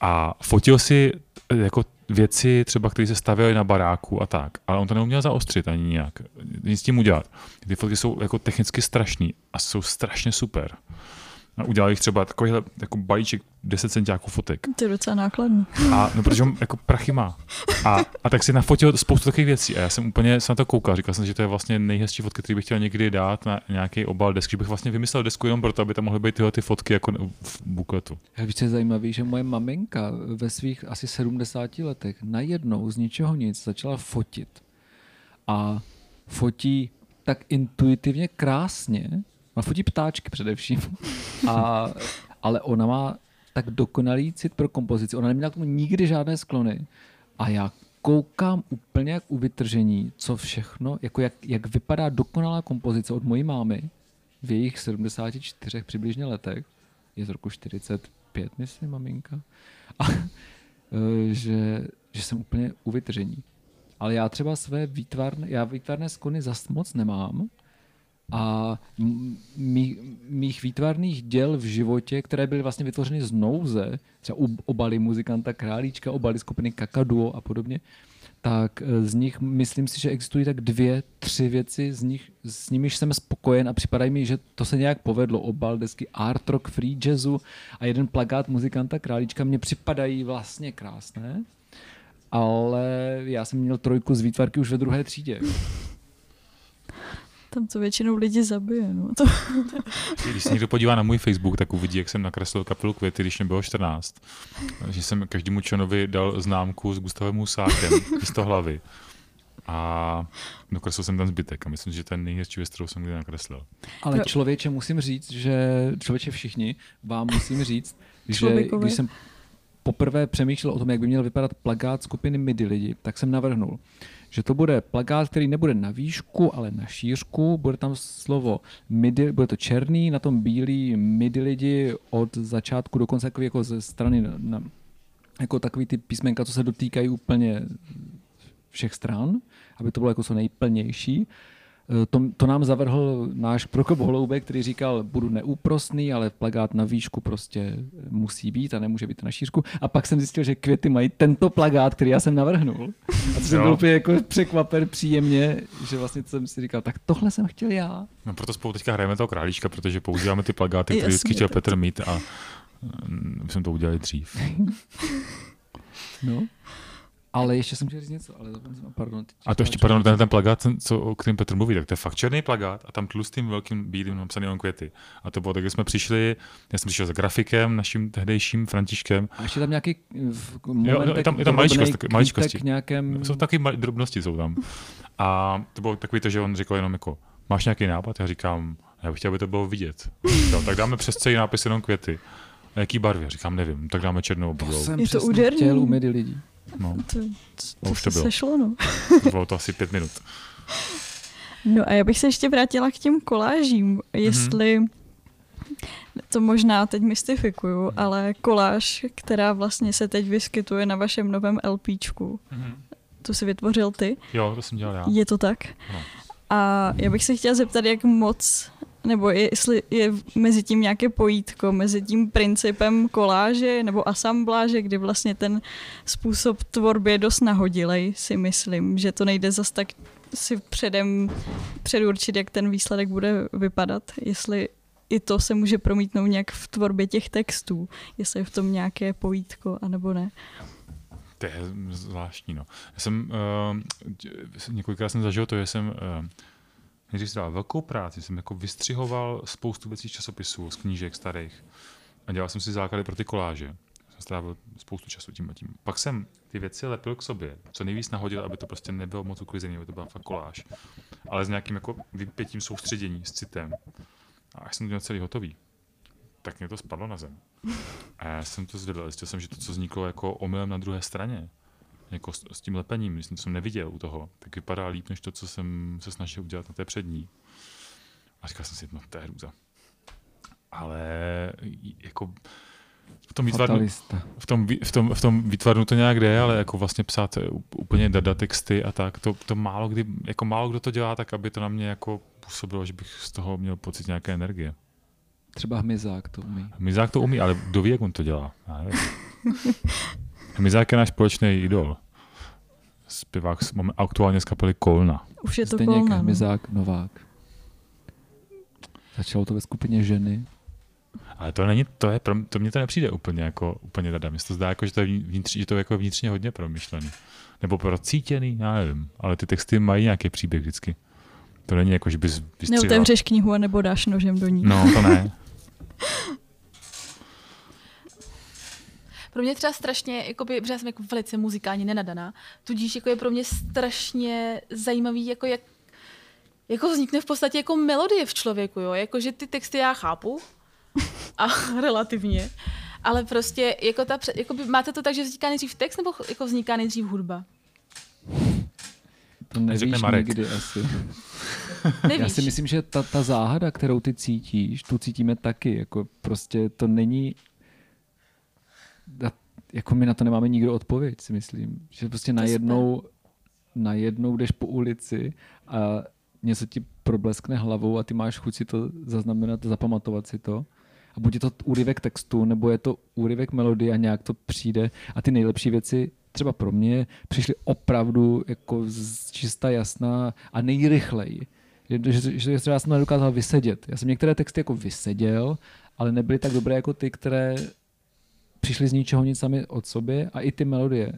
a fotil si jako věci třeba, které se stavěly na baráku a tak, ale on to neuměl zaostřit ani nějak, nic s tím udělat. Ty fotky jsou jako technicky strašný a jsou strašně super. A udělal jich třeba takovýhle jako balíček 10 centiáků fotek. To je docela nákladný. A no, protože on jako prachy má. A, a tak si nafotil spoustu takových věcí. A já jsem úplně se na to koukal. Říkal jsem, že to je vlastně nejhezčí fotky, který bych chtěl někdy dát na nějaký obal desky. Že bych vlastně vymyslel desku jenom proto, aby tam mohly být tyhle ty fotky jako v bukletu. Já víš, co je zajímavé, že moje maminka ve svých asi 70 letech najednou z ničeho nic začala fotit. A fotí tak intuitivně krásně, Ona fotí ptáčky především. A, ale ona má tak dokonalý cit pro kompozici. Ona neměla k tomu nikdy žádné sklony. A já koukám úplně jak u vytržení, co všechno, jako jak, jak vypadá dokonalá kompozice od mojí mámy v jejich 74 přibližně letech. Je z roku 45, myslím, maminka. A, e, že, že jsem úplně u vytržení. Ale já třeba své výtvarné, já výtvarné sklony zas moc nemám, a mých, mých výtvarných děl v životě, které byly vlastně vytvořeny z nouze, třeba obaly muzikanta Králíčka, obaly skupiny Kakaduo a podobně, tak e, z nich myslím si, že existují tak dvě, tři věci, z nich, s nimiž jsem spokojen a připadají mi, že to se nějak povedlo. Obal desky Art Rock Free Jazzu a jeden plagát muzikanta Králíčka mě připadají vlastně krásné. ale já jsem měl trojku z výtvarky už ve druhé třídě. Tam to většinou lidi zabije. No. To... Když se někdo podívá na můj Facebook, tak uvidí, jak jsem nakreslil kapelu Květy, když mě bylo 14. Že jsem každému členovi dal známku s Gustavem Musákem místo hlavy. A dokreslil jsem ten zbytek a myslím, že ten nejhezčí věc, kterou jsem kdy nakreslil. Ale člověče, musím říct, že člověče všichni, vám musím říct, že když jsem poprvé přemýšlel o tom, jak by měl vypadat plagát skupiny MIDI lidi, tak jsem navrhnul, že to bude plagát, který nebude na výšku, ale na šířku, bude tam slovo MIDI, bude to černý, na tom bílý MIDI lidi od začátku do konce takový jako ze strany na, jako takový ty písmenka, co se dotýkají úplně všech stran, aby to bylo jako co nejplnější. Eh, To, to nám zavrhl náš Prokop Holoubek, který říkal, budu neúprostný, ale plagát na výšku prostě musí být a nemůže být na šířku. A pak jsem zjistil, že květy mají tento plagát, který já jsem navrhnul. A to jsem byl úplně jako překvapen příjemně, že vlastně jsem si říkal, tak tohle jsem chtěl já. No proto spolu teďka hrajeme toho králíčka, protože používáme ty plagáty, které vždycky chtěl Petr mít a mm, my jsme to udělali dřív. No. Ale ještě jsem chtěl říct něco, ale zapomněl jsem, pardon. A to ještě, pardon, ten, ten plagát, ten, co, o kterém Petr mluví, tak to je fakt černý plagát a tam tlustým velkým bílým napsaný on květy. A to bylo tak, když jsme přišli, já jsem přišel s grafikem, naším tehdejším Františkem. A ještě tam nějaký v Jo, je tam, je tam maličkost, taky- kvítek maličkosti. nějakém... Jsou taky mali, drobnosti jsou tam. A to bylo takový to, že on říkal jenom jako, máš nějaký nápad? Já říkám, já bych chtěl, aby to bylo vidět. Říkal, tak dáme přes celý nápis jenom květy. A jaký barvy? Já říkám, nevím, tak dáme černou a To bílou. jsem Je to úderný. chtěl lidí. No, To, to, už to se bylo. sešlo, no. bylo to asi pět minut. No a já bych se ještě vrátila k těm kolážím, jestli to možná teď mystifikuju, ale koláž, která vlastně se teď vyskytuje na vašem novém LPčku, tu si vytvořil ty, Jo, to jsem dělal já. je to tak? Ano. A já bych se chtěla zeptat, jak moc, nebo jestli je mezi tím nějaké pojítko, mezi tím principem koláže nebo asambláže, kdy vlastně ten způsob tvorby je dost nahodilej, si myslím, že to nejde zas tak si předem předurčit, jak ten výsledek bude vypadat, jestli i to se může promítnout nějak v tvorbě těch textů, jestli je v tom nějaké pojítko, anebo ne. To je zvláštní, no. Já jsem, uh, několikrát jsem zažil to, že jsem, uh, nejdřív jsem dělal velkou práci, jsem jako vystřihoval spoustu věcí z časopisů, z knížek starých a dělal jsem si základy pro ty koláže. Jsem strávil spoustu času tím a tím. Pak jsem ty věci lepil k sobě, co nejvíc nahodil, aby to prostě nebylo moc uklizený, aby to byla fakt koláž. Ale s nějakým jako vypětím soustředění, s citem. A až jsem to měl celý hotový, tak mě to spadlo na zem. A já jsem to zvedl, zjistil jsem, že to, co vzniklo jako omylem na druhé straně, jako s, s tím lepením, když jsem neviděl u toho, tak vypadá líp, než to, co jsem se snažil udělat na té přední. A říkal jsem si, no to je hrůza. Ale jako v tom výtvarnu, v tom, v, tom, v tom výtvarnu to nějak jde, ale jako vlastně psát ú- úplně dada texty a tak, to, to málo kdy, jako málo kdo to dělá tak, aby to na mě jako působilo, že bych z toho měl pocit nějaké energie. Třeba hmyzák to umí. Mizák to umí, ale kdo ví, jak on to dělá. Já nevím. Mizák je náš společný idol. Zpěvák máme aktuálně z kapely Kolna. Už je to Zdeněk kolna. No. Hmyzák Novák. Začalo to ve skupině ženy. Ale to není, to je, to mně to nepřijde úplně jako úplně dada. Mně se to zdá, jako, že to je vnitř, že to je jako vnitřně hodně promyšlený. Nebo procítěný, já nevím. Ale ty texty mají nějaký příběh vždycky. To není jako, že bys vystřelila. Neotevřeš knihu a nebo dáš nožem do ní. No, to ne. Pro mě třeba strašně, jakoby, protože já jsem jako velice muzikálně nenadaná, tudíž jako je pro mě strašně zajímavý, jako jak jako vznikne v podstatě jako melodie v člověku, jo? Jako, že ty texty já chápu a relativně, ale prostě jako ta, pře- jakoby, máte to tak, že vzniká nejdřív text nebo jako vzniká nejdřív hudba? To nevíš Marek. nikdy asi. Nevíš. Já si myslím, že ta, ta záhada, kterou ty cítíš, tu cítíme taky. Jako prostě to není... Jako my na to nemáme nikdo odpověď, si myslím. Že prostě je najednou, najednou jdeš po ulici a něco ti probleskne hlavou a ty máš chuť si to zaznamenat, zapamatovat si to. A buď je to úryvek textu, nebo je to úryvek melodie a nějak to přijde. A ty nejlepší věci, třeba pro mě, přišly opravdu jako z čista jasná a nejrychleji. Že, že, že třeba jsem to nedokázal vysedět. Já jsem některé texty jako vyseděl, ale nebyly tak dobré jako ty, které přišly z ničeho nic sami od sobě a i ty melodie.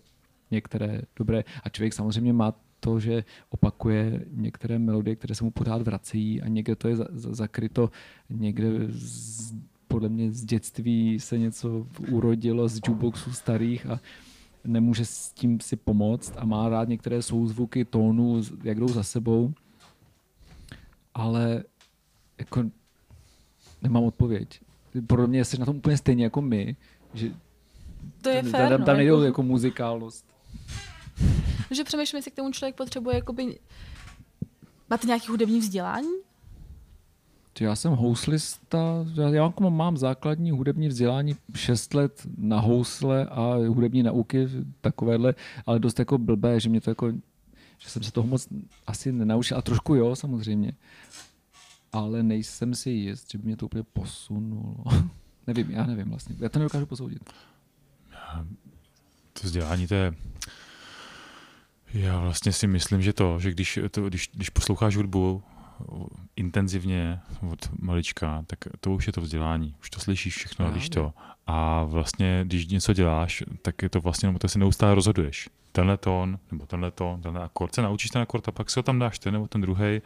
některé dobré. A člověk samozřejmě má to, že opakuje některé melodie, které se mu pořád vracejí a někde to je za- za- zakryto, někde z, podle mě z dětství se něco urodilo z jukeboxů starých a nemůže s tím si pomoct a má rád některé souzvuky tónů, jak jdou za sebou, ale jako nemám odpověď. Podle mě jsi na tom úplně stejně jako my, že To je tam, fér, tam, no, tam nejde o jako, jako muzikálnost. že přemýšlím, jestli k tomu člověk potřebuje jakoby... Máte nějaký hudební vzdělání? Že Já jsem houslista, já, já jako mám základní hudební vzdělání 6 let na housle a hudební nauky takovéhle, ale dost jako blbé, že mě to jako, že jsem se toho moc asi nenaučil a trošku jo samozřejmě. Ale nejsem si jist, že by mě to úplně posunulo. nevím, já nevím vlastně. Já to nedokážu posoudit. To vzdělání, to je... Já vlastně si myslím, že to, že když, to, když, když posloucháš hudbu intenzivně od malička, tak to už je to vzdělání. Už to slyšíš všechno, Právě. víš to. A vlastně, když něco děláš, tak je to vlastně, nebo to si neustále rozhoduješ. Tenhle tón, nebo tenhle tón, tenhle akord, se naučíš ten akord a pak si ho tam dáš ten nebo ten druhý.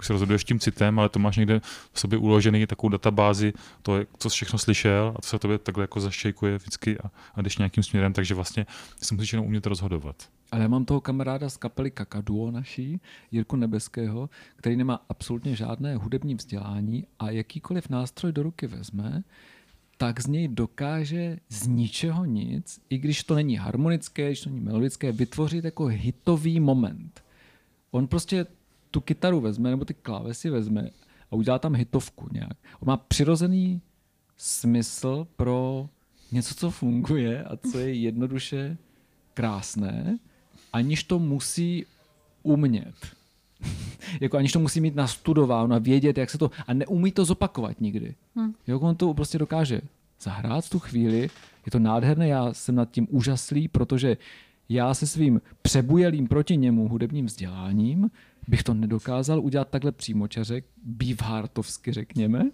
Už se rozhoduješ tím citem, ale to máš někde v sobě uložený takovou databázi, to, je, co všechno slyšel a to se tobě takhle jako zašejkuje vždycky a, a jdeš nějakým směrem, takže vlastně si musíš jenom umět rozhodovat. Ale já mám toho kamaráda z kapely Kakaduo naší, Jirku Nebeského, který nemá absolutně žádné hudební vzdělání a jakýkoliv nástroj do ruky vezme, tak z něj dokáže z ničeho nic, i když to není harmonické, když to není melodické, vytvořit jako hitový moment. On prostě tu kytaru vezme, nebo ty klávesy vezme a udělá tam hitovku nějak. On má přirozený smysl pro něco, co funguje a co je jednoduše krásné, aniž to musí umět. jako aniž to musí mít nastudováno a vědět, jak se to... A neumí to zopakovat nikdy. Hmm. Jo, on to prostě dokáže zahrát tu chvíli. Je to nádherné, já jsem nad tím úžaslý, protože já se svým přebujelým proti němu hudebním vzděláním bych to nedokázal udělat takhle přímočaře, bývhartovsky řekněme.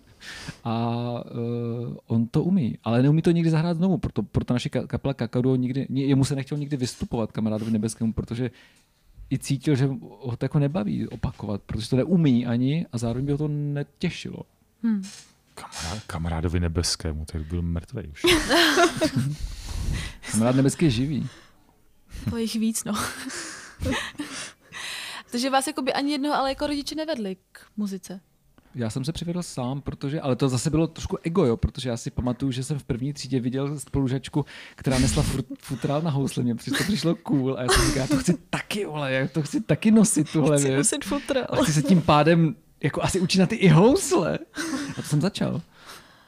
A uh, on to umí, ale neumí to nikdy zahrát znovu, proto, proto naše ka- kapela Kakadu nikdy, jemu se nechtěl nikdy vystupovat kamarádovi nebeskému, protože i cítil, že ho to jako nebaví opakovat, protože to neumí ani a zároveň by ho to netěšilo. Kamarád, kamarádovi nebeskému, tak byl mrtvý už. Kamarád nebeský je živý. To je jich víc, no. Takže vás jakoby ani jednoho, ale jako rodiče nevedli k muzice. Já jsem se přivedl sám, protože, ale to zase bylo trošku ego, jo, protože já si pamatuju, že jsem v první třídě viděl spolužačku, která nesla fut, futrál na housle, mě přišlo, to přišlo cool a já jsem říkal, já to chci taky, vole, já to chci taky nosit, tuhle Chci věc. nosit futra. A chci se tím pádem jako asi učit na ty i housle. A to jsem začal.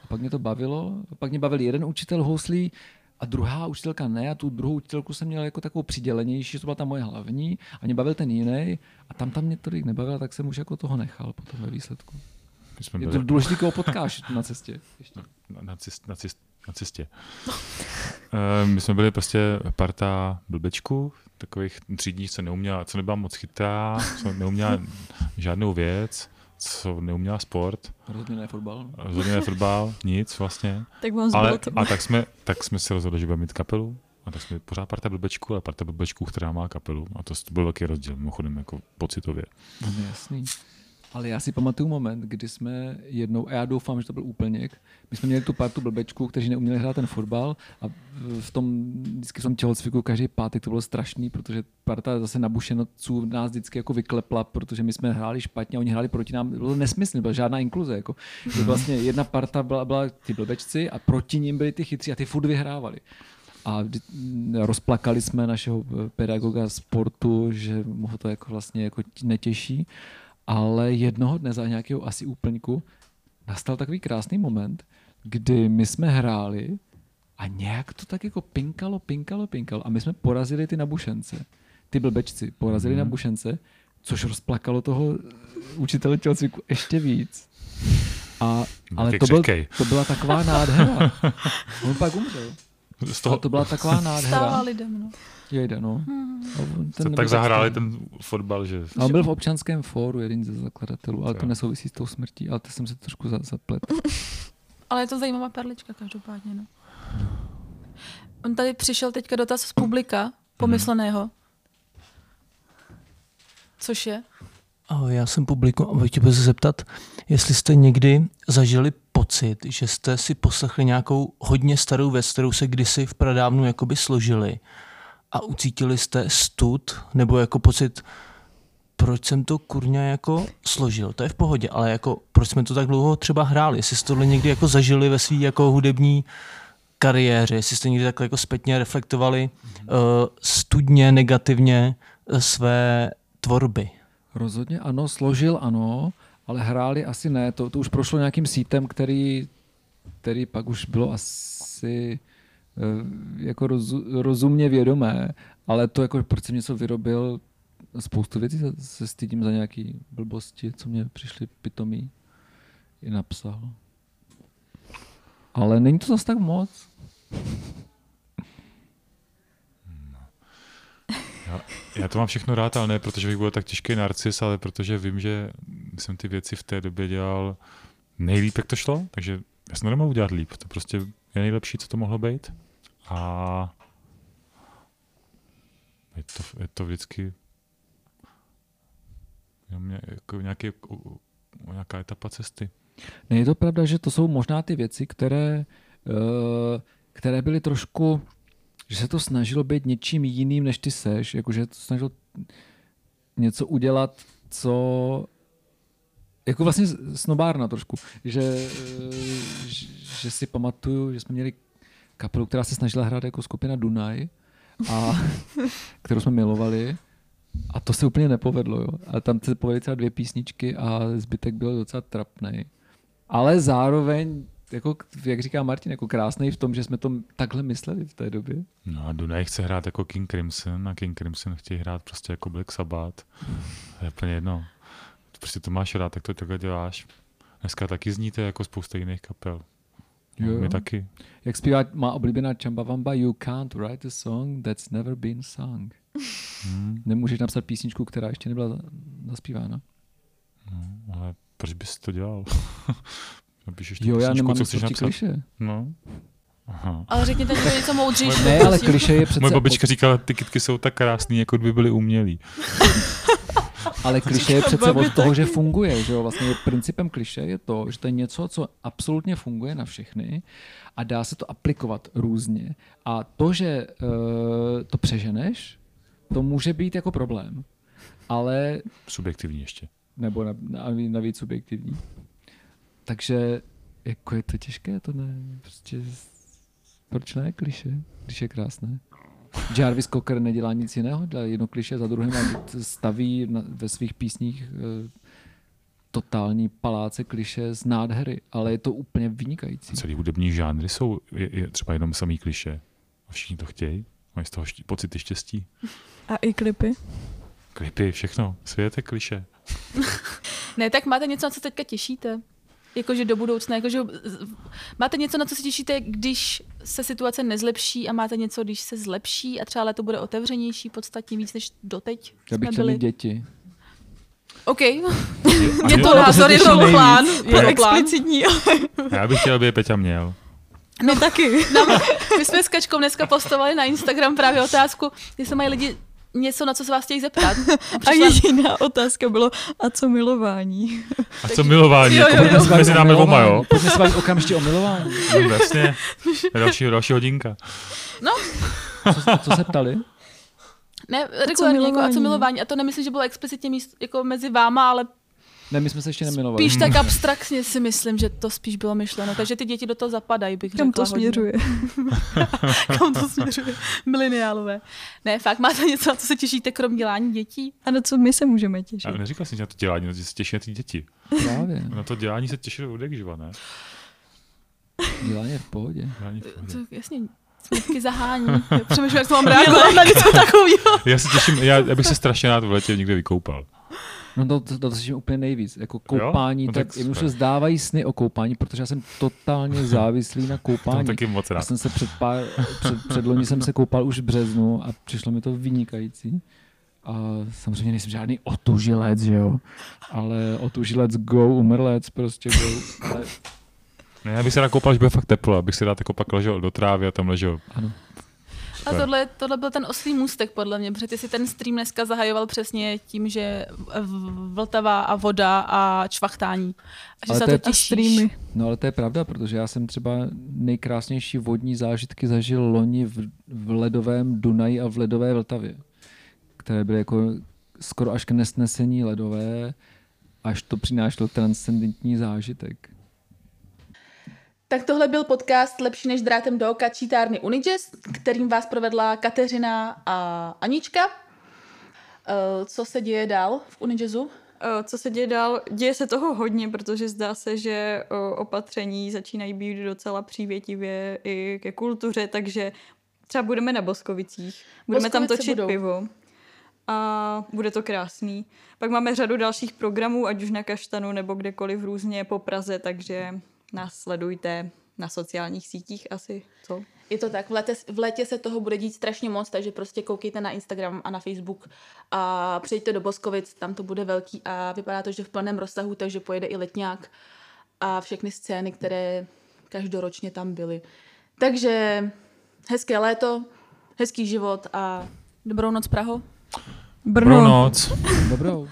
A pak mě to bavilo, a pak mě bavil jeden učitel houslí a druhá učitelka ne a tu druhou učitelku jsem měl jako takovou přidělenější, to byla ta moje hlavní a mě bavil ten jiný a tam tam mě tolik nebavil, tak jsem už jako toho nechal potom ve výsledku. My jsme Je to byli důležité, koho potkáš na cestě. Ještě. na, na, cest, na, cest, na cestě. Eh, My jsme byli prostě parta blbečků, takových třídních, co neuměla, co nebyla moc chytrá, co neuměla žádnou věc, co neuměla sport, Rozhodně ne fotbal. rozhodně ne fotbal, nic vlastně. Tak vám Ale, a tak jsme, tak jsme se rozhodli, že budeme mít kapelu. A tak jsme pořád parta blbečků, ale parta blbečků, která má kapelu. A to, to byl velký rozdíl, mimochodem, jako pocitově. No, jasný. Ale já si pamatuju moment, kdy jsme jednou, a já doufám, že to byl úplněk, my jsme měli tu partu blbečků, kteří neuměli hrát ten fotbal a v tom, vždycky v tom tělocviku každý pátek to bylo strašný, protože parta zase nabušenců nás vždycky jako vyklepla, protože my jsme hráli špatně a oni hráli proti nám, bylo nesmyslné, byla žádná inkluze. Jako. Že vlastně jedna parta byla, byla ty blbečci a proti ním byli ty chytří a ty furt vyhrávali. A vždy- rozplakali jsme našeho pedagoga sportu, že mu to jako vlastně jako netěší. Ale jednoho dne za nějakého asi úplňku nastal takový krásný moment, kdy my jsme hráli a nějak to tak jako pinkalo, pinkalo, pinkalo a my jsme porazili ty nabušence. Ty blbečci porazili mm. nabušence, což rozplakalo toho učitele tělocviku ještě víc. A, ale to, byl, to byla taková nádhera. On pak umřel. Z A toho, to byla taková Stává nádhera. lidem, no. Jejde, no. Se ten tak zahráli ten fotbal, že... A on byl v občanském fóru, jeden ze zakladatelů, ale to nesouvisí s tou smrtí, ale to jsem se trošku za- zaplet. Ale je to zajímavá perlička každopádně, no. On tady přišel teďka dotaz z publika, pomysleného. Což je? Ahoj, já jsem publikum a chtěl se zeptat, jestli jste někdy zažili pocit, že jste si poslechli nějakou hodně starou věc, kterou se kdysi v pradávnu jakoby složili a ucítili jste stud nebo jako pocit, proč jsem to kurňa jako složil, to je v pohodě, ale jako proč jsme to tak dlouho třeba hráli, jestli jste tohle někdy jako zažili ve své jako hudební kariéře, jestli jste někdy takhle jako zpětně reflektovali uh, studně, negativně uh, své tvorby. Rozhodně ano, složil ano, ale hráli asi ne. To, to už prošlo nějakým sítem, který, který pak už bylo asi eh, jako roz, rozumně vědomé, ale to jako, proč jsem něco vyrobil, spoustu věcí se, se stydím za nějaký blbosti, co mě přišly pitomí i napsal. Ale není to zase tak moc. Já, já to mám všechno rád, ale ne protože bych byl tak těžký narcis, ale protože vím, že jsem ty věci v té době dělal nejlíp, jak to šlo, takže já jsem nemohl udělat líp. To prostě je nejlepší, co to mohlo být. A je to, je to vždycky jako nějaký, nějaká etapa cesty. Ne, je to pravda, že to jsou možná ty věci, které, eh, které byly trošku že se to snažilo být něčím jiným, než ty seš, jakože to snažilo něco udělat, co jako vlastně snobárna trošku, že, eh, že si pamatuju, že jsme měli kapelu, která se snažila hrát jako skupina Dunaj, a, kterou jsme milovali a to se úplně nepovedlo. Jo. A tam se povedly třeba dvě písničky a zbytek byl docela trapný. Ale zároveň jako, jak říká Martin, jako krásný v tom, že jsme to takhle mysleli v té době. No a Dunaj chce hrát jako King Crimson a King Crimson chtějí hrát prostě jako Black Sabbath. To je úplně jedno. Prostě to máš rád, tak to takhle děláš. Dneska taky zníte jako spousta jiných kapel. No, jo. My taky. Jak zpívá má oblíbená Chambavamba, you can't write a song that's never been sung. Hmm. Nemůžeš napsat písničku, která ještě nebyla zaspívána. No, ale proč bys to dělal? Napíšeš jo, já nemám co chceš napsat. kliše. No. Aha. Ale řekněte mi něco moudřejší. Ne, ale kliše je přece... Moje babička říkala, ty kytky jsou tak krásný, jako by byly umělý. Ale kliše je přece od toho, že funguje. Že jo? Vlastně principem kliše je to, že to je něco, co absolutně funguje na všechny a dá se to aplikovat různě. A to, že uh, to přeženeš, to může být jako problém. Ale... Subjektivní ještě. Nebo navíc subjektivní. Takže jako je to těžké, to ne, prostě proč ne kliše, když je krásné. Jarvis Cocker nedělá nic jiného, dělá jedno kliše za druhým a staví na, ve svých písních e, totální paláce kliše z nádhery, ale je to úplně vynikající. Celý hudební žánry jsou je, je třeba jenom samý kliše a všichni to chtějí, mají z toho ští, pocity štěstí. A i klipy? Klipy, všechno, svět je kliše. ne, tak máte něco, na co teďka těšíte? Jakože do budoucna, jakože máte něco, na co se těšíte, když se situace nezlepší a máte něco, když se zlepší a třeba to bude otevřenější podstatně víc než doteď? Já bych chtěl mít děti. OK. Je, je to názor, je to plán. Je to explicitní. Já bych chtěl, aby je Peťa měl. No taky. No, my jsme s Kačkou dneska postovali na Instagram právě otázku, jestli mají lidi něco, na co se vás chtějí zeptat. A, přišla... a jediná otázka bylo, a co milování? A co milování? Jo, jo, jo. Jako mezi námi dvoma, jo? Pojďme se bavit okamžitě o milování. No, jasně. Další, další hodinka. No. Co, co se ptali? Ne, regulárně, jako, a co milování. A to nemyslím, že bylo explicitně míst, jako mezi váma, ale ne, my jsme se ještě nemilovali. Spíš tak abstraktně si myslím, že to spíš bylo myšleno. Takže ty děti do toho zapadají, bych Kam řekla. to směřuje? Kam to směřuje? Mileniálové. Ne, fakt máte něco, na co se těšíte, krom dělání dětí? A na co my se můžeme těšit? Ale neříkal jsi na to dělání, na to se těší na ty děti. Právě. Na to dělání se těší od živa, ne? Dělání je v pohodě. Dělání v pohodě. To, jasně, směrky zahání. Přemýšlím, jak to mám reagovat na něco takového. Já se těším, já, já bych se strašně rád v letě někde vykoupal. No to, to, to, to úplně nejvíc. Jako koupání, no, tak, tak jim se zdávají sny o koupání, protože já jsem totálně závislý na koupání. To taky moc rád. Já jsem se před, pár, před, před loni jsem se koupal už v březnu a přišlo mi to vynikající. A samozřejmě nejsem žádný otužilec, že jo. Ale otužilec go, umrlec prostě go. Ale... Ne, já bych se nakoupal, že bude fakt teplo, abych si rád jako pak ležel do trávy a tam ležel. Ano. A tohle, tohle byl ten oslý můstek, podle mě, protože ty si ten stream dneska zahajoval přesně tím, že Vltava a voda a čvachtání. A že Ale se to je- to A těšíš. streamy. No ale to je pravda, protože já jsem třeba nejkrásnější vodní zážitky zažil loni v, v ledovém Dunaji a v ledové Vltavě, které byly jako skoro až k nesnesení ledové, až to přinášelo transcendentní zážitek. Tak tohle byl podcast Lepší než drátem do oka čítárny Unijazz, kterým vás provedla Kateřina a Anička. Eh, Co se děje dál v Unijazzu? Eh, Co se děje dál? Děje se toho hodně, protože zdá se, že o, opatření začínají být docela přívětivě i ke kultuře, takže třeba budeme na Boskovicích, budeme tam Boskovice točit budou. pivo a bude to krásný. Pak máme řadu dalších programů, ať už na Kaštanu nebo kdekoliv různě po Praze, takže nás sledujte na sociálních sítích asi, co? Je to tak, v létě, v létě se toho bude dít strašně moc, takže prostě koukejte na Instagram a na Facebook a přijďte do Boskovic, tam to bude velký a vypadá to, že v plném rozsahu, takže pojede i letňák a všechny scény, které každoročně tam byly. Takže hezké léto, hezký život a dobrou noc Praho. Brno. Dobrou noc. Dobrou.